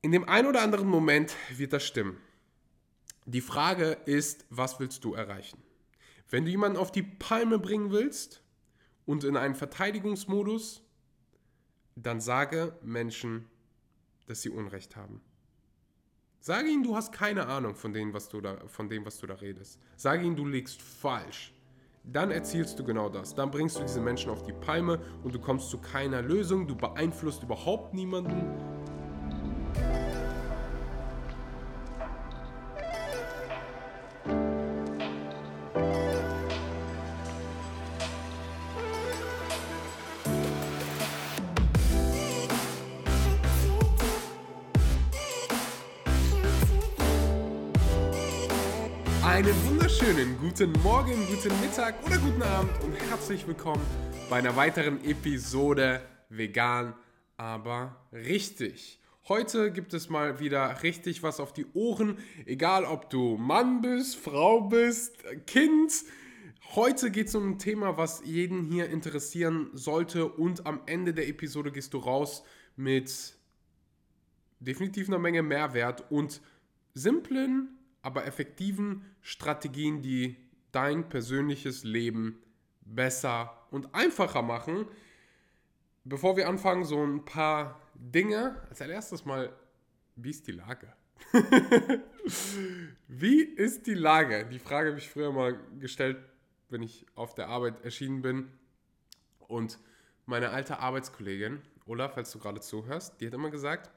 In dem einen oder anderen Moment wird das stimmen. Die Frage ist, was willst du erreichen? Wenn du jemanden auf die Palme bringen willst und in einen Verteidigungsmodus, dann sage Menschen, dass sie Unrecht haben. Sage ihnen, du hast keine Ahnung von dem, was du da, von dem, was du da redest. Sage ihnen, du liegst falsch. Dann erzielst du genau das. Dann bringst du diese Menschen auf die Palme und du kommst zu keiner Lösung. Du beeinflusst überhaupt niemanden. Guten Morgen, guten Mittag oder guten Abend und herzlich willkommen bei einer weiteren Episode Vegan, aber richtig. Heute gibt es mal wieder richtig was auf die Ohren, egal ob du Mann bist, Frau bist, Kind. Heute geht es um ein Thema, was jeden hier interessieren sollte und am Ende der Episode gehst du raus mit definitiv einer Menge Mehrwert und simplen aber effektiven Strategien, die dein persönliches Leben besser und einfacher machen. Bevor wir anfangen, so ein paar Dinge. Als allererstes mal, wie ist die Lage? wie ist die Lage? Die Frage habe ich früher mal gestellt, wenn ich auf der Arbeit erschienen bin. Und meine alte Arbeitskollegin, Olaf, falls du gerade zuhörst, die hat immer gesagt,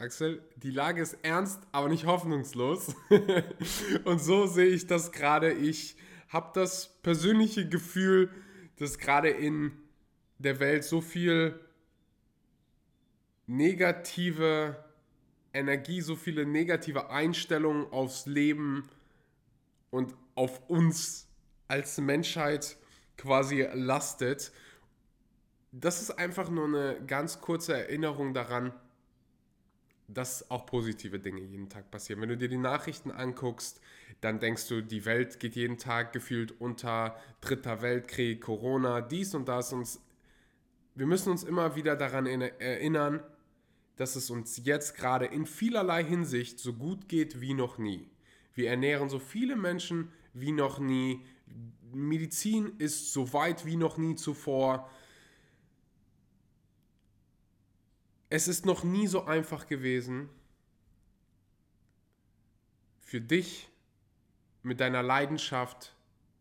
Axel, die Lage ist ernst, aber nicht hoffnungslos. und so sehe ich das gerade. Ich habe das persönliche Gefühl, dass gerade in der Welt so viel negative Energie, so viele negative Einstellungen aufs Leben und auf uns als Menschheit quasi lastet. Das ist einfach nur eine ganz kurze Erinnerung daran, dass auch positive Dinge jeden Tag passieren. Wenn du dir die Nachrichten anguckst, dann denkst du, die Welt geht jeden Tag gefühlt unter, dritter Weltkrieg, Corona, dies und das. Und wir müssen uns immer wieder daran erinnern, dass es uns jetzt gerade in vielerlei Hinsicht so gut geht wie noch nie. Wir ernähren so viele Menschen wie noch nie. Medizin ist so weit wie noch nie zuvor. Es ist noch nie so einfach gewesen, für dich mit deiner Leidenschaft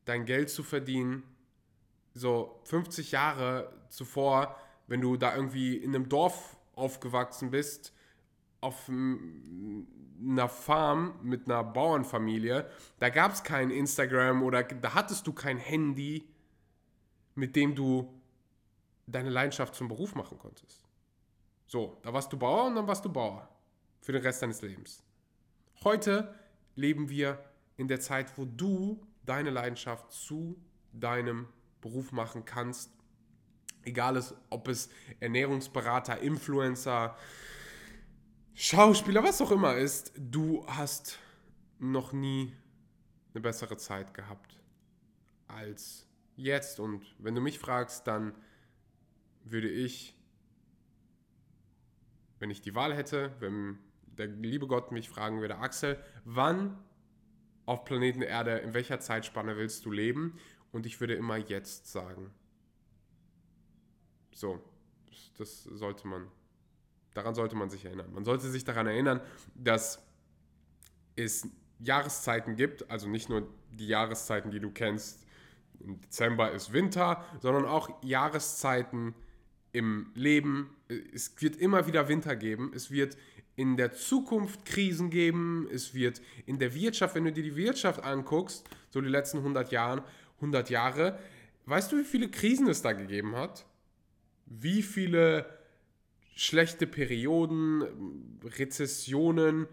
dein Geld zu verdienen. So 50 Jahre zuvor, wenn du da irgendwie in einem Dorf aufgewachsen bist, auf einer Farm mit einer Bauernfamilie, da gab es kein Instagram oder da hattest du kein Handy, mit dem du deine Leidenschaft zum Beruf machen konntest. So, da warst du Bauer und dann warst du Bauer. Für den Rest deines Lebens. Heute leben wir in der Zeit, wo du deine Leidenschaft zu deinem Beruf machen kannst. Egal ob es Ernährungsberater, Influencer, Schauspieler, was auch immer ist, du hast noch nie eine bessere Zeit gehabt als jetzt. Und wenn du mich fragst, dann würde ich wenn ich die Wahl hätte, wenn der liebe Gott mich fragen würde, Axel, wann auf Planeten Erde, in welcher Zeitspanne willst du leben? Und ich würde immer jetzt sagen. So, das sollte man, daran sollte man sich erinnern. Man sollte sich daran erinnern, dass es Jahreszeiten gibt, also nicht nur die Jahreszeiten, die du kennst, im Dezember ist Winter, sondern auch Jahreszeiten, im Leben. Es wird immer wieder Winter geben. Es wird in der Zukunft Krisen geben. Es wird in der Wirtschaft, wenn du dir die Wirtschaft anguckst, so die letzten 100 Jahre, 100 Jahre, weißt du, wie viele Krisen es da gegeben hat? Wie viele schlechte Perioden, Rezessionen,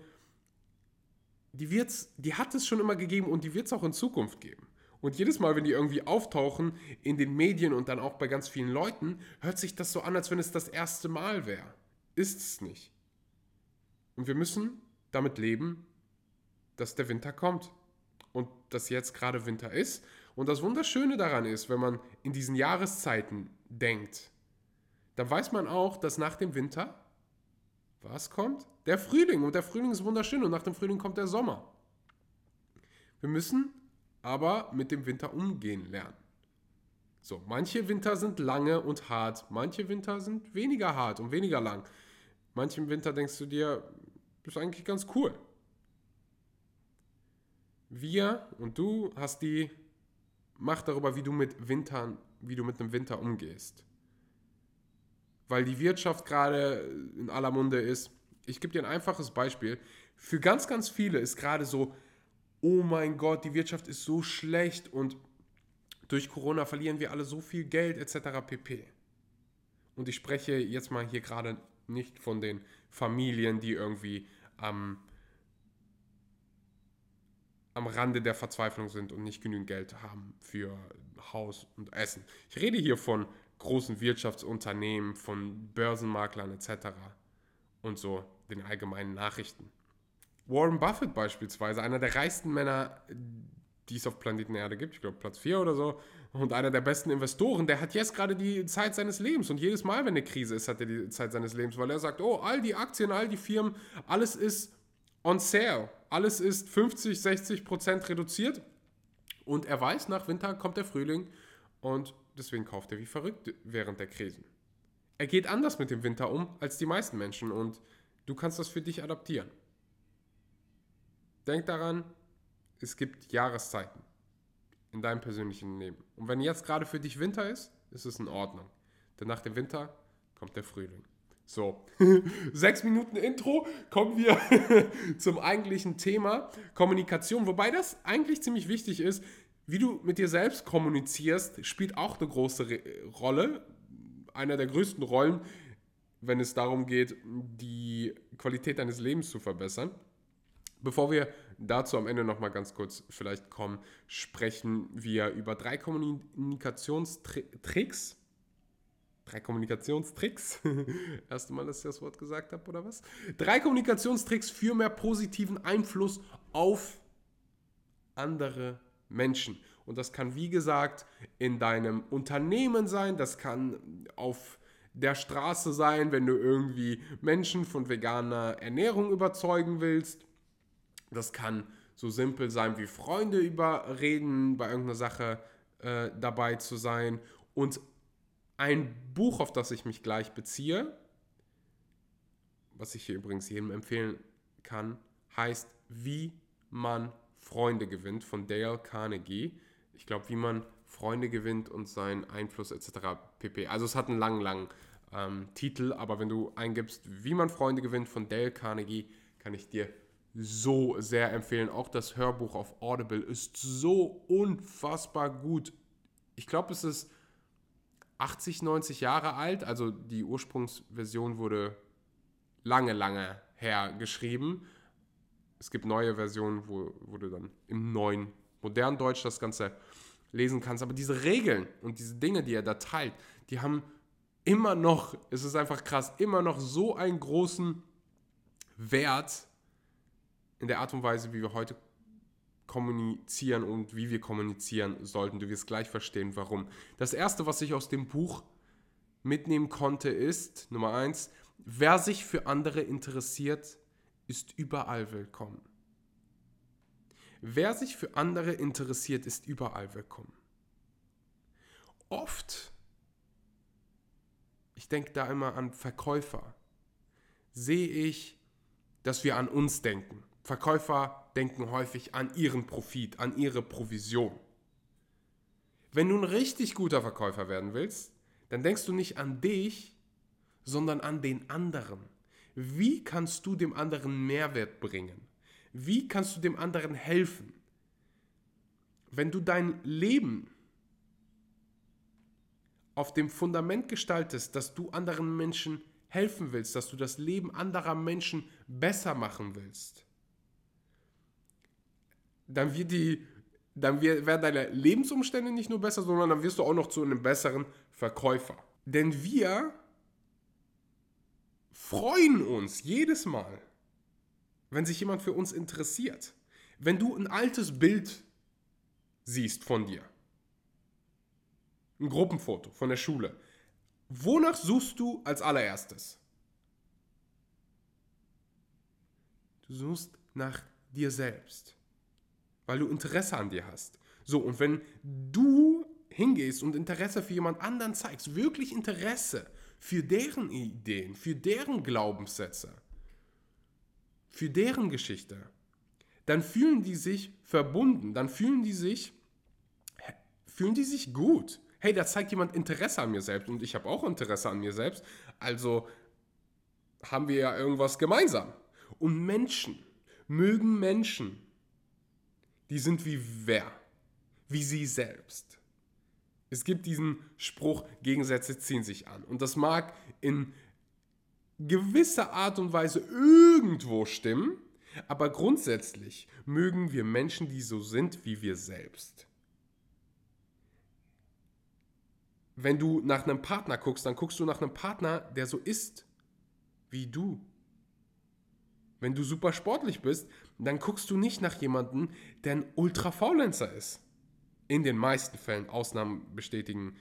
die, wird's, die hat es schon immer gegeben und die wird es auch in Zukunft geben. Und jedes Mal, wenn die irgendwie auftauchen in den Medien und dann auch bei ganz vielen Leuten, hört sich das so an, als wenn es das erste Mal wäre. Ist es nicht. Und wir müssen damit leben, dass der Winter kommt. Und dass jetzt gerade Winter ist. Und das Wunderschöne daran ist, wenn man in diesen Jahreszeiten denkt, dann weiß man auch, dass nach dem Winter Was kommt? Der Frühling. Und der Frühling ist wunderschön und nach dem Frühling kommt der Sommer. Wir müssen aber mit dem Winter umgehen lernen. So, manche Winter sind lange und hart, manche Winter sind weniger hart und weniger lang. Manchen Winter denkst du dir, ist eigentlich ganz cool. Wir und du hast die Macht darüber, wie du mit Wintern, wie du mit einem Winter umgehst. Weil die Wirtschaft gerade in aller Munde ist. Ich gebe dir ein einfaches Beispiel. Für ganz, ganz viele ist gerade so, oh mein Gott, die Wirtschaft ist so schlecht und durch Corona verlieren wir alle so viel Geld etc. pp. Und ich spreche jetzt mal hier gerade nicht von den Familien, die irgendwie am, am Rande der Verzweiflung sind und nicht genügend Geld haben für Haus und Essen. Ich rede hier von großen Wirtschaftsunternehmen, von Börsenmaklern etc. und so den allgemeinen Nachrichten. Warren Buffett beispielsweise, einer der reichsten Männer, die es auf Planeten Erde gibt, ich glaube Platz 4 oder so, und einer der besten Investoren, der hat jetzt gerade die Zeit seines Lebens und jedes Mal, wenn eine Krise ist, hat er die Zeit seines Lebens, weil er sagt, oh, all die Aktien, all die Firmen, alles ist on sale, alles ist 50, 60 Prozent reduziert und er weiß, nach Winter kommt der Frühling und deswegen kauft er wie verrückt während der Krisen. Er geht anders mit dem Winter um als die meisten Menschen und du kannst das für dich adaptieren. Denk daran, es gibt Jahreszeiten in deinem persönlichen Leben. Und wenn jetzt gerade für dich Winter ist, ist es in Ordnung. Denn nach dem Winter kommt der Frühling. So, sechs Minuten Intro, kommen wir zum eigentlichen Thema Kommunikation. Wobei das eigentlich ziemlich wichtig ist, wie du mit dir selbst kommunizierst, spielt auch eine große Rolle. Einer der größten Rollen, wenn es darum geht, die Qualität deines Lebens zu verbessern. Bevor wir dazu am Ende nochmal ganz kurz vielleicht kommen, sprechen wir über drei Kommunikationstricks. Drei Kommunikationstricks. Erste Mal, dass ich das Wort gesagt habe, oder was? Drei Kommunikationstricks für mehr positiven Einfluss auf andere Menschen. Und das kann, wie gesagt, in deinem Unternehmen sein, das kann auf der Straße sein, wenn du irgendwie Menschen von veganer Ernährung überzeugen willst das kann so simpel sein wie Freunde überreden, bei irgendeiner Sache äh, dabei zu sein. Und ein Buch, auf das ich mich gleich beziehe, was ich hier übrigens jedem empfehlen kann, heißt Wie man Freunde gewinnt von Dale Carnegie. Ich glaube, wie man Freunde gewinnt und seinen Einfluss etc. pp. Also es hat einen langen, langen ähm, Titel, aber wenn du eingibst, wie man Freunde gewinnt von Dale Carnegie, kann ich dir so sehr empfehlen. Auch das Hörbuch auf Audible ist so unfassbar gut. Ich glaube, es ist 80, 90 Jahre alt. Also die Ursprungsversion wurde lange, lange her geschrieben. Es gibt neue Versionen, wo, wo du dann im neuen, modernen Deutsch das Ganze lesen kannst. Aber diese Regeln und diese Dinge, die er da teilt, die haben immer noch, es ist einfach krass, immer noch so einen großen Wert in der Art und Weise, wie wir heute kommunizieren und wie wir kommunizieren sollten. Du wirst gleich verstehen, warum. Das erste, was ich aus dem Buch mitnehmen konnte, ist Nummer eins: Wer sich für andere interessiert, ist überall willkommen. Wer sich für andere interessiert, ist überall willkommen. Oft, ich denke da immer an Verkäufer, sehe ich, dass wir an uns denken. Verkäufer denken häufig an ihren Profit, an ihre Provision. Wenn du ein richtig guter Verkäufer werden willst, dann denkst du nicht an dich, sondern an den anderen. Wie kannst du dem anderen Mehrwert bringen? Wie kannst du dem anderen helfen? Wenn du dein Leben auf dem Fundament gestaltest, dass du anderen Menschen helfen willst, dass du das Leben anderer Menschen besser machen willst, dann wird die, dann werden deine Lebensumstände nicht nur besser, sondern dann wirst du auch noch zu einem besseren Verkäufer. Denn wir freuen uns jedes Mal, wenn sich jemand für uns interessiert. Wenn du ein altes Bild siehst von dir, ein Gruppenfoto von der Schule, wonach suchst du als allererstes? Du suchst nach dir selbst, weil du Interesse an dir hast. So, und wenn du hingehst und Interesse für jemand anderen zeigst, wirklich Interesse für deren Ideen, für deren Glaubenssätze, für deren Geschichte, dann fühlen die sich verbunden, dann fühlen die sich, fühlen die sich gut. Hey, da zeigt jemand Interesse an mir selbst und ich habe auch Interesse an mir selbst, also haben wir ja irgendwas gemeinsam. Und Menschen mögen Menschen, die sind wie wer? Wie sie selbst. Es gibt diesen Spruch, Gegensätze ziehen sich an. Und das mag in gewisser Art und Weise irgendwo stimmen, aber grundsätzlich mögen wir Menschen, die so sind wie wir selbst. Wenn du nach einem Partner guckst, dann guckst du nach einem Partner, der so ist wie du. Wenn du super sportlich bist, dann guckst du nicht nach jemandem, der ein Ultra-Faulenzer ist. In den meisten Fällen, Ausnahmen bestätigen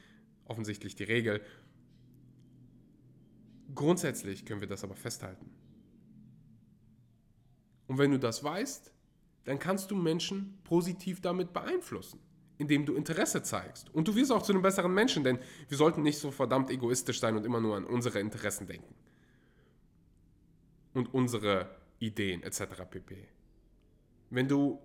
offensichtlich die Regel. Grundsätzlich können wir das aber festhalten. Und wenn du das weißt, dann kannst du Menschen positiv damit beeinflussen, indem du Interesse zeigst. Und du wirst auch zu einem besseren Menschen, denn wir sollten nicht so verdammt egoistisch sein und immer nur an unsere Interessen denken. Und unsere Ideen etc. pp. Wenn du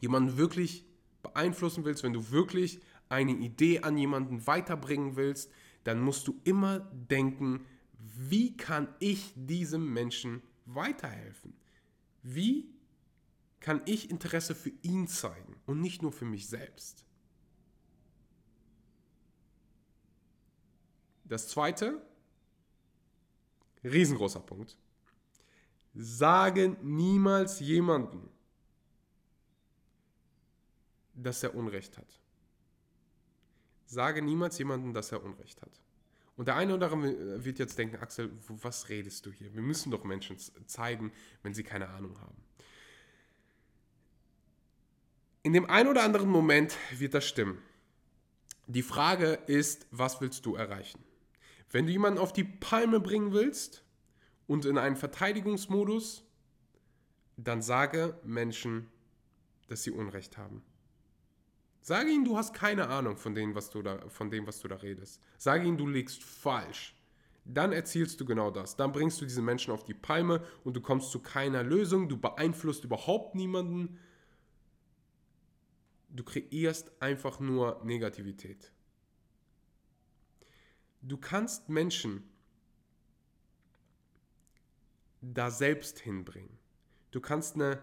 jemanden wirklich beeinflussen willst, wenn du wirklich eine Idee an jemanden weiterbringen willst, dann musst du immer denken, wie kann ich diesem Menschen weiterhelfen? Wie kann ich Interesse für ihn zeigen und nicht nur für mich selbst? Das zweite, riesengroßer Punkt, sage niemals jemanden, dass er Unrecht hat. Sage niemals jemanden, dass er Unrecht hat. Und der eine oder andere wird jetzt denken, Axel, was redest du hier? Wir müssen doch Menschen zeigen, wenn sie keine Ahnung haben. In dem einen oder anderen Moment wird das stimmen. Die Frage ist, was willst du erreichen? Wenn du jemanden auf die Palme bringen willst und in einen Verteidigungsmodus, dann sage Menschen, dass sie Unrecht haben. Sage ihnen, du hast keine Ahnung von dem, was du da, von dem, was du da redest. Sage ihnen, du liegst falsch. Dann erzielst du genau das. Dann bringst du diese Menschen auf die Palme und du kommst zu keiner Lösung. Du beeinflusst überhaupt niemanden. Du kreierst einfach nur Negativität. Du kannst Menschen da selbst hinbringen. Du kannst eine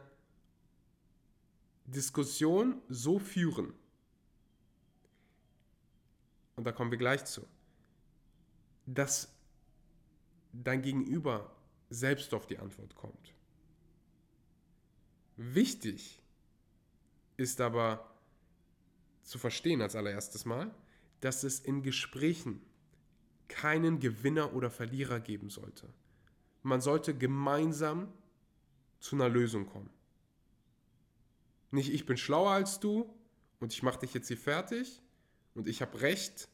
Diskussion so führen, und da kommen wir gleich zu, dass dein Gegenüber selbst auf die Antwort kommt. Wichtig ist aber zu verstehen als allererstes Mal, dass es in Gesprächen keinen Gewinner oder Verlierer geben sollte. Man sollte gemeinsam zu einer Lösung kommen. Nicht ich bin schlauer als du und ich mache dich jetzt hier fertig, und ich habe recht,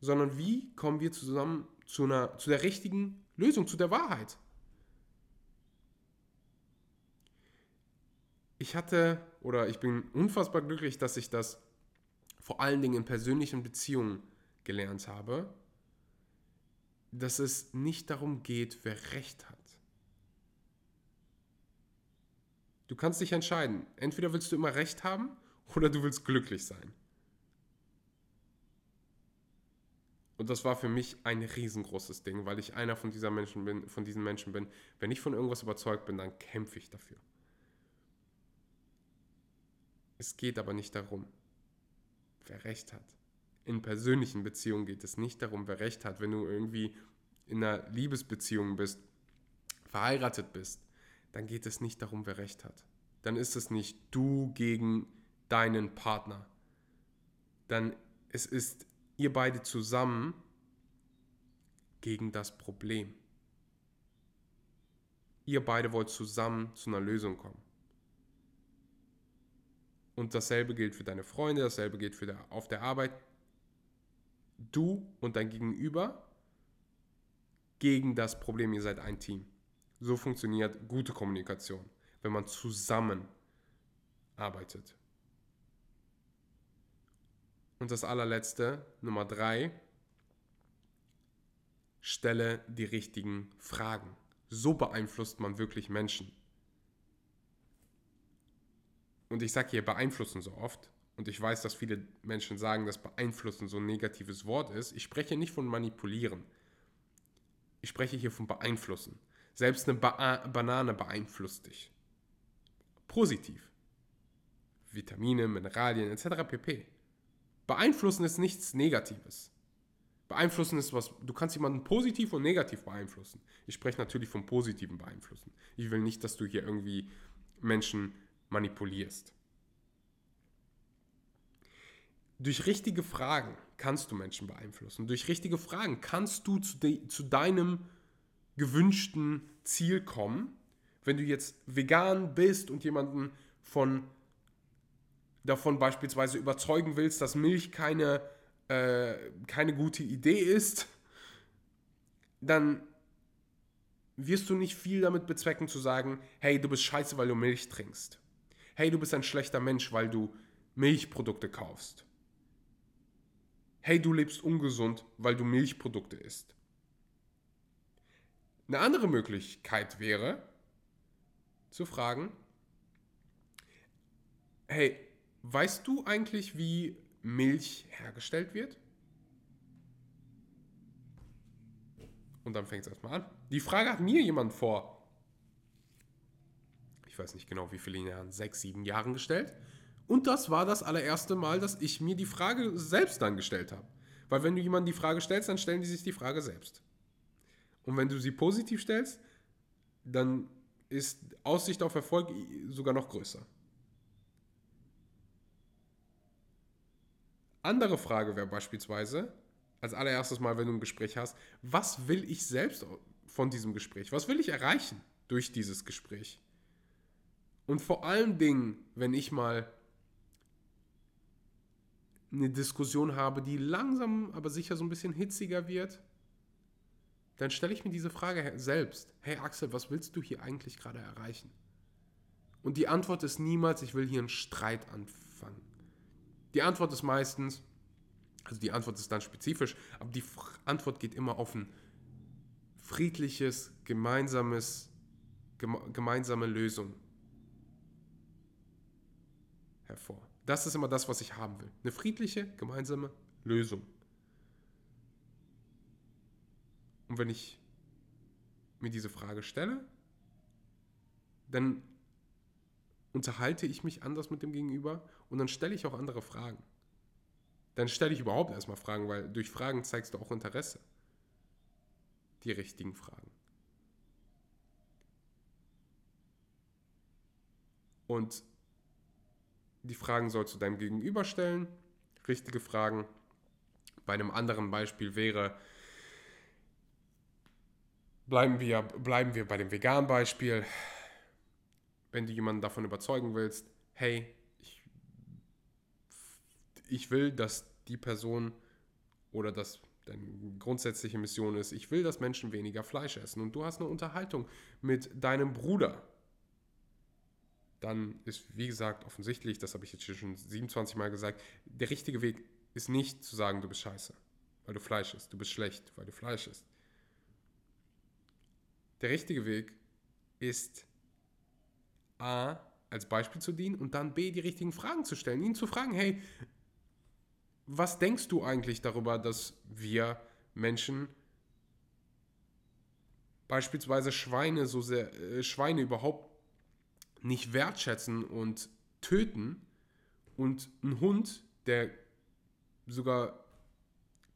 sondern wie kommen wir zusammen zu, einer, zu der richtigen Lösung, zu der Wahrheit. Ich hatte oder ich bin unfassbar glücklich, dass ich das vor allen Dingen in persönlichen Beziehungen gelernt habe, dass es nicht darum geht, wer recht hat. Du kannst dich entscheiden. Entweder willst du immer recht haben oder du willst glücklich sein. Und das war für mich ein riesengroßes Ding, weil ich einer von, dieser Menschen bin, von diesen Menschen bin. Wenn ich von irgendwas überzeugt bin, dann kämpfe ich dafür. Es geht aber nicht darum, wer recht hat. In persönlichen Beziehungen geht es nicht darum, wer recht hat. Wenn du irgendwie in einer Liebesbeziehung bist, verheiratet bist, dann geht es nicht darum, wer recht hat. Dann ist es nicht du gegen deinen Partner. Dann es ist ihr beide zusammen gegen das Problem. Ihr beide wollt zusammen zu einer Lösung kommen. Und dasselbe gilt für deine Freunde, dasselbe gilt für der, auf der Arbeit. Du und dein Gegenüber gegen das Problem, ihr seid ein Team. So funktioniert gute Kommunikation, wenn man zusammen arbeitet. Und das allerletzte, Nummer drei, stelle die richtigen Fragen. So beeinflusst man wirklich Menschen. Und ich sage hier beeinflussen so oft. Und ich weiß, dass viele Menschen sagen, dass beeinflussen so ein negatives Wort ist. Ich spreche nicht von manipulieren. Ich spreche hier von beeinflussen. Selbst eine ba Banane beeinflusst dich. Positiv. Vitamine, Mineralien etc. pp. Beeinflussen ist nichts Negatives. Beeinflussen ist was, du kannst jemanden positiv und negativ beeinflussen. Ich spreche natürlich vom positiven Beeinflussen. Ich will nicht, dass du hier irgendwie Menschen manipulierst. Durch richtige Fragen kannst du Menschen beeinflussen. Durch richtige Fragen kannst du zu, de, zu deinem gewünschten Ziel kommen. Wenn du jetzt vegan bist und jemanden von davon beispielsweise überzeugen willst, dass Milch keine, äh, keine gute Idee ist, dann wirst du nicht viel damit bezwecken zu sagen, hey, du bist scheiße, weil du Milch trinkst. Hey, du bist ein schlechter Mensch, weil du Milchprodukte kaufst. Hey, du lebst ungesund, weil du Milchprodukte isst. Eine andere Möglichkeit wäre zu fragen, hey, Weißt du eigentlich, wie Milch hergestellt wird? Und dann fängt es erstmal an. Die Frage hat mir jemand vor, ich weiß nicht genau wie viele Jahren, sechs, sieben Jahren gestellt. Und das war das allererste Mal, dass ich mir die Frage selbst dann gestellt habe. Weil wenn du jemandem die Frage stellst, dann stellen die sich die Frage selbst. Und wenn du sie positiv stellst, dann ist Aussicht auf Erfolg sogar noch größer. Andere Frage wäre beispielsweise, als allererstes Mal, wenn du ein Gespräch hast, was will ich selbst von diesem Gespräch? Was will ich erreichen durch dieses Gespräch? Und vor allen Dingen, wenn ich mal eine Diskussion habe, die langsam, aber sicher so ein bisschen hitziger wird, dann stelle ich mir diese Frage selbst. Hey Axel, was willst du hier eigentlich gerade erreichen? Und die Antwort ist niemals, ich will hier einen Streit anfangen. Die Antwort ist meistens, also die Antwort ist dann spezifisch, aber die Antwort geht immer auf ein friedliches, gemeinsames, gemeinsame Lösung hervor. Das ist immer das, was ich haben will. Eine friedliche, gemeinsame Lösung. Und wenn ich mir diese Frage stelle, dann unterhalte ich mich anders mit dem Gegenüber und dann stelle ich auch andere Fragen. Dann stelle ich überhaupt erstmal Fragen, weil durch Fragen zeigst du auch Interesse. Die richtigen Fragen. Und die Fragen sollst du deinem Gegenüber stellen. Richtige Fragen. Bei einem anderen Beispiel wäre, bleiben wir, bleiben wir bei dem veganen Beispiel wenn du jemanden davon überzeugen willst, hey, ich, ich will, dass die Person oder dass deine grundsätzliche Mission ist, ich will, dass Menschen weniger Fleisch essen und du hast eine Unterhaltung mit deinem Bruder, dann ist, wie gesagt, offensichtlich, das habe ich jetzt schon 27 Mal gesagt, der richtige Weg ist nicht zu sagen, du bist scheiße, weil du Fleisch isst, du bist schlecht, weil du Fleisch isst. Der richtige Weg ist A als Beispiel zu dienen und dann B die richtigen Fragen zu stellen. Ihn zu fragen, hey, was denkst du eigentlich darüber, dass wir Menschen beispielsweise Schweine so sehr, äh, Schweine überhaupt nicht wertschätzen und töten und ein Hund, der sogar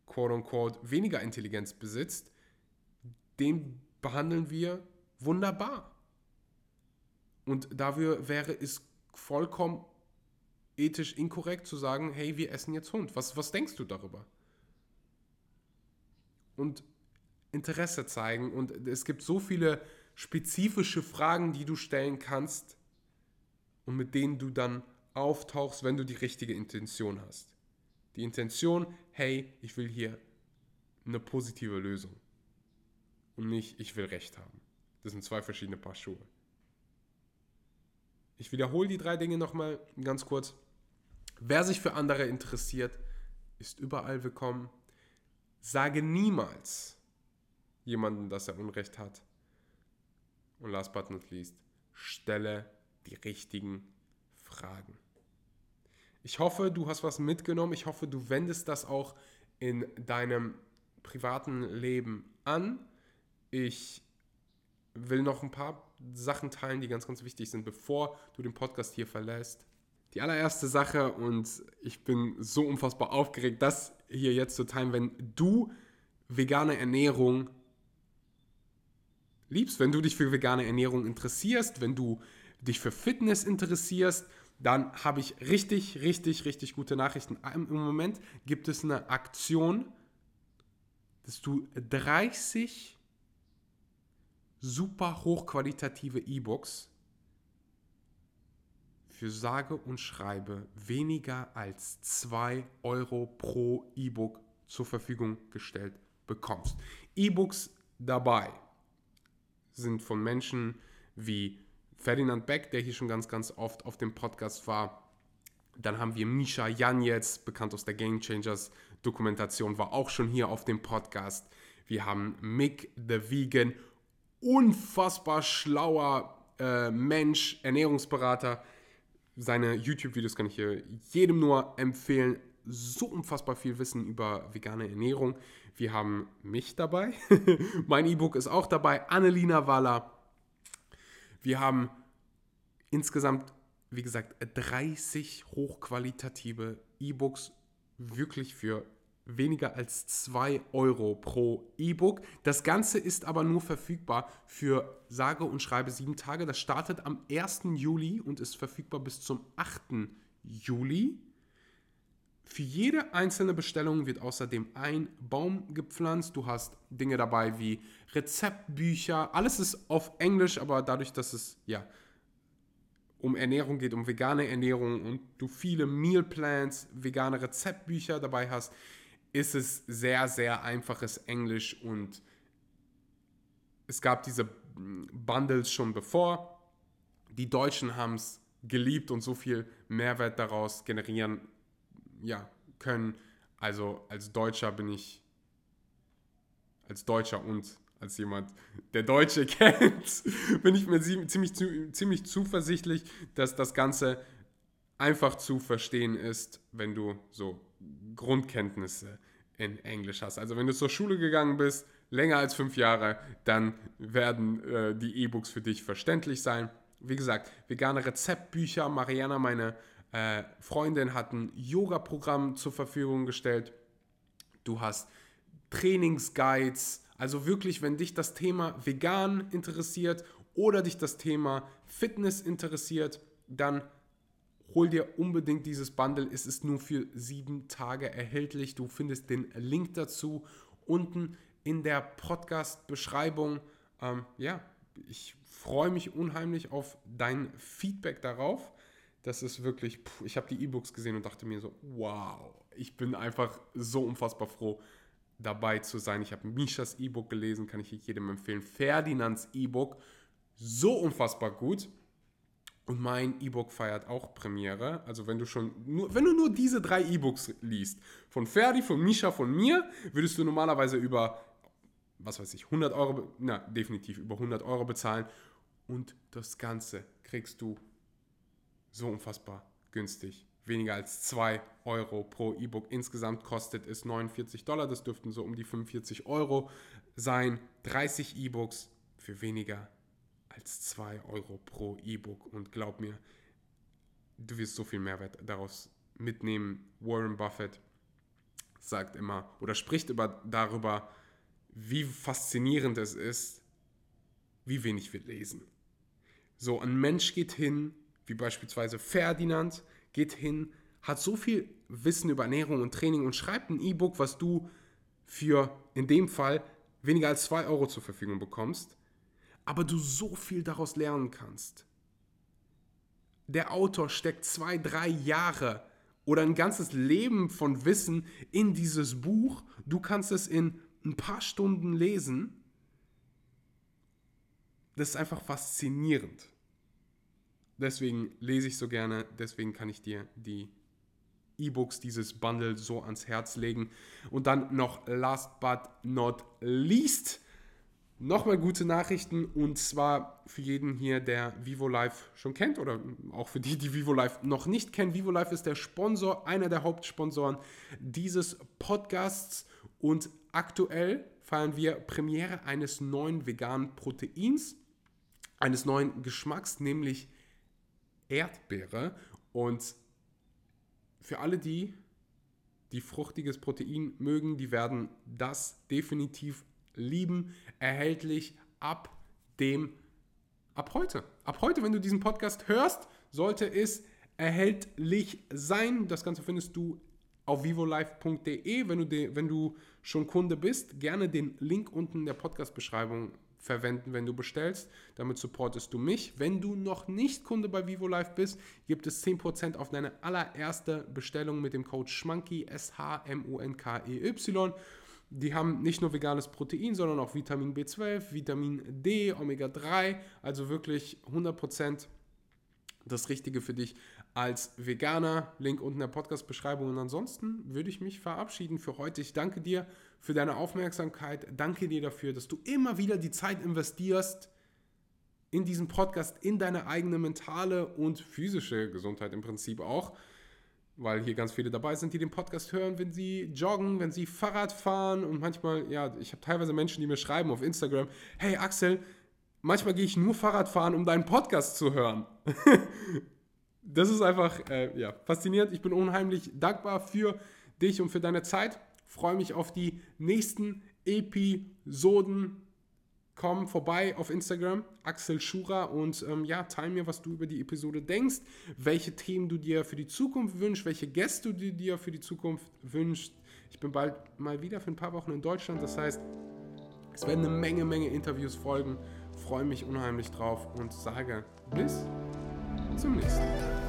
quote unquote weniger Intelligenz besitzt, den behandeln wir wunderbar. Und dafür wäre es vollkommen ethisch inkorrekt zu sagen, hey, wir essen jetzt Hund. Was, was denkst du darüber? Und Interesse zeigen. Und es gibt so viele spezifische Fragen, die du stellen kannst und mit denen du dann auftauchst, wenn du die richtige Intention hast. Die Intention, hey, ich will hier eine positive Lösung. Und nicht, ich will Recht haben. Das sind zwei verschiedene Paar Schuhe. Ich wiederhole die drei Dinge nochmal ganz kurz. Wer sich für andere interessiert, ist überall willkommen. Sage niemals jemandem, dass er Unrecht hat. Und last but not least, stelle die richtigen Fragen. Ich hoffe, du hast was mitgenommen. Ich hoffe, du wendest das auch in deinem privaten Leben an. Ich will noch ein paar Sachen teilen, die ganz, ganz wichtig sind, bevor du den Podcast hier verlässt. Die allererste Sache, und ich bin so unfassbar aufgeregt, das hier jetzt zu teilen, wenn du vegane Ernährung liebst, wenn du dich für vegane Ernährung interessierst, wenn du dich für Fitness interessierst, dann habe ich richtig, richtig, richtig gute Nachrichten. Im Moment gibt es eine Aktion, dass du 30 super hochqualitative E-Books für sage und schreibe weniger als 2 Euro pro E-Book zur Verfügung gestellt bekommst. E-Books dabei sind von Menschen wie Ferdinand Beck, der hier schon ganz, ganz oft auf dem Podcast war. Dann haben wir Misha Janetz, bekannt aus der Game Changers Dokumentation, war auch schon hier auf dem Podcast. Wir haben Mick the Vegan, unfassbar schlauer äh, Mensch, Ernährungsberater. Seine YouTube-Videos kann ich hier jedem nur empfehlen. So unfassbar viel Wissen über vegane Ernährung. Wir haben mich dabei. mein E-Book ist auch dabei. Annelina Waller. Wir haben insgesamt, wie gesagt, 30 hochqualitative E-Books wirklich für weniger als 2 Euro pro E-Book. Das Ganze ist aber nur verfügbar für sage und schreibe sieben Tage. Das startet am 1. Juli und ist verfügbar bis zum 8. Juli. Für jede einzelne Bestellung wird außerdem ein Baum gepflanzt. Du hast Dinge dabei wie Rezeptbücher. Alles ist auf Englisch, aber dadurch, dass es ja um Ernährung geht, um vegane Ernährung und du viele Mealplans, vegane Rezeptbücher dabei hast, ist es sehr, sehr einfaches Englisch und es gab diese Bundles schon bevor. Die Deutschen haben es geliebt und so viel Mehrwert daraus generieren ja, können. Also als Deutscher bin ich, als Deutscher und als jemand, der Deutsche kennt, bin ich mir ziemlich, ziemlich zuversichtlich, dass das Ganze einfach zu verstehen ist, wenn du so Grundkenntnisse in Englisch hast. Also wenn du zur Schule gegangen bist, länger als fünf Jahre, dann werden äh, die E-Books für dich verständlich sein. Wie gesagt, vegane Rezeptbücher. Mariana, meine äh, Freundin, hat ein Yoga-Programm zur Verfügung gestellt. Du hast Trainingsguides. Also wirklich, wenn dich das Thema vegan interessiert oder dich das Thema Fitness interessiert, dann hol dir unbedingt dieses Bundle. Es ist nur für sieben Tage erhältlich. Du findest den Link dazu unten in der Podcast-Beschreibung. Ähm, ja, ich freue mich unheimlich auf dein Feedback darauf. Das ist wirklich, puh, ich habe die E-Books gesehen und dachte mir so, wow, ich bin einfach so unfassbar froh, dabei zu sein. Ich habe Mishas E-Book gelesen, kann ich jedem empfehlen. Ferdinands E-Book, so unfassbar gut. Und mein E-Book feiert auch Premiere. Also wenn du schon, nur, wenn du nur diese drei E-Books liest, von Ferdi, von Misha, von mir, würdest du normalerweise über, was weiß ich, 100 Euro, na, definitiv über 100 Euro bezahlen. Und das Ganze kriegst du so unfassbar günstig. Weniger als 2 Euro pro E-Book. Insgesamt kostet es 49 Dollar. Das dürften so um die 45 Euro sein. 30 E-Books für weniger als 2 Euro pro E-Book. Und glaub mir, du wirst so viel Mehrwert daraus mitnehmen. Warren Buffett sagt immer oder spricht über, darüber, wie faszinierend es ist, wie wenig wir lesen. So, ein Mensch geht hin, wie beispielsweise Ferdinand, geht hin, hat so viel Wissen über Ernährung und Training und schreibt ein E-Book, was du für in dem Fall weniger als 2 Euro zur Verfügung bekommst aber du so viel daraus lernen kannst. Der Autor steckt zwei, drei Jahre oder ein ganzes Leben von Wissen in dieses Buch. Du kannst es in ein paar Stunden lesen das ist einfach faszinierend. Deswegen lese ich so gerne, deswegen kann ich dir die E-Books, dieses Bundle so ans Herz legen. Und dann noch last but not least nochmal gute Nachrichten und zwar für jeden hier, der Vivo Live schon kennt oder auch für die, die Vivo Live noch nicht kennen. Vivo Live ist der Sponsor, einer der Hauptsponsoren dieses Podcasts und aktuell feiern wir Premiere eines neuen veganen Proteins, eines neuen Geschmacks, nämlich Erdbeere und für alle die, die fruchtiges Protein mögen, die werden das definitiv lieben. Erhältlich ab dem, ab heute. Ab heute, wenn du diesen Podcast hörst, sollte es erhältlich sein. Das Ganze findest du auf vivolife.de. Wenn du, wenn du schon Kunde bist, gerne den Link unten in der Podcast-Beschreibung verwenden, wenn du bestellst. Damit supportest du mich. Wenn du noch nicht Kunde bei Vivo Life bist, gibt es 10% auf deine allererste Bestellung mit dem Code SCHMUNKY, S-H-M-U-N-K-E-Y. Die haben nicht nur veganes Protein, sondern auch Vitamin B12, Vitamin D, Omega-3, also wirklich 100% das Richtige für dich als Veganer. Link unten in der Podcast-Beschreibung. Und ansonsten würde ich mich verabschieden für heute. Ich danke dir für deine Aufmerksamkeit. Danke dir dafür, dass du immer wieder die Zeit investierst in diesen Podcast, in deine eigene mentale und physische Gesundheit im Prinzip auch. Weil hier ganz viele dabei sind, die den Podcast hören, wenn sie joggen, wenn sie Fahrrad fahren und manchmal, ja, ich habe teilweise Menschen, die mir schreiben auf Instagram, hey Axel, manchmal gehe ich nur Fahrrad fahren, um deinen Podcast zu hören. das ist einfach äh, ja, faszinierend. Ich bin unheimlich dankbar für dich und für deine Zeit. Freue mich auf die nächsten Episoden. Komm vorbei auf Instagram, Axel Schura, und ähm, ja, teile mir, was du über die Episode denkst, welche Themen du dir für die Zukunft wünschst, welche Gäste du dir für die Zukunft wünschst. Ich bin bald mal wieder für ein paar Wochen in Deutschland, das heißt, es werden eine Menge, Menge Interviews folgen. Freue mich unheimlich drauf und sage bis zum nächsten Mal.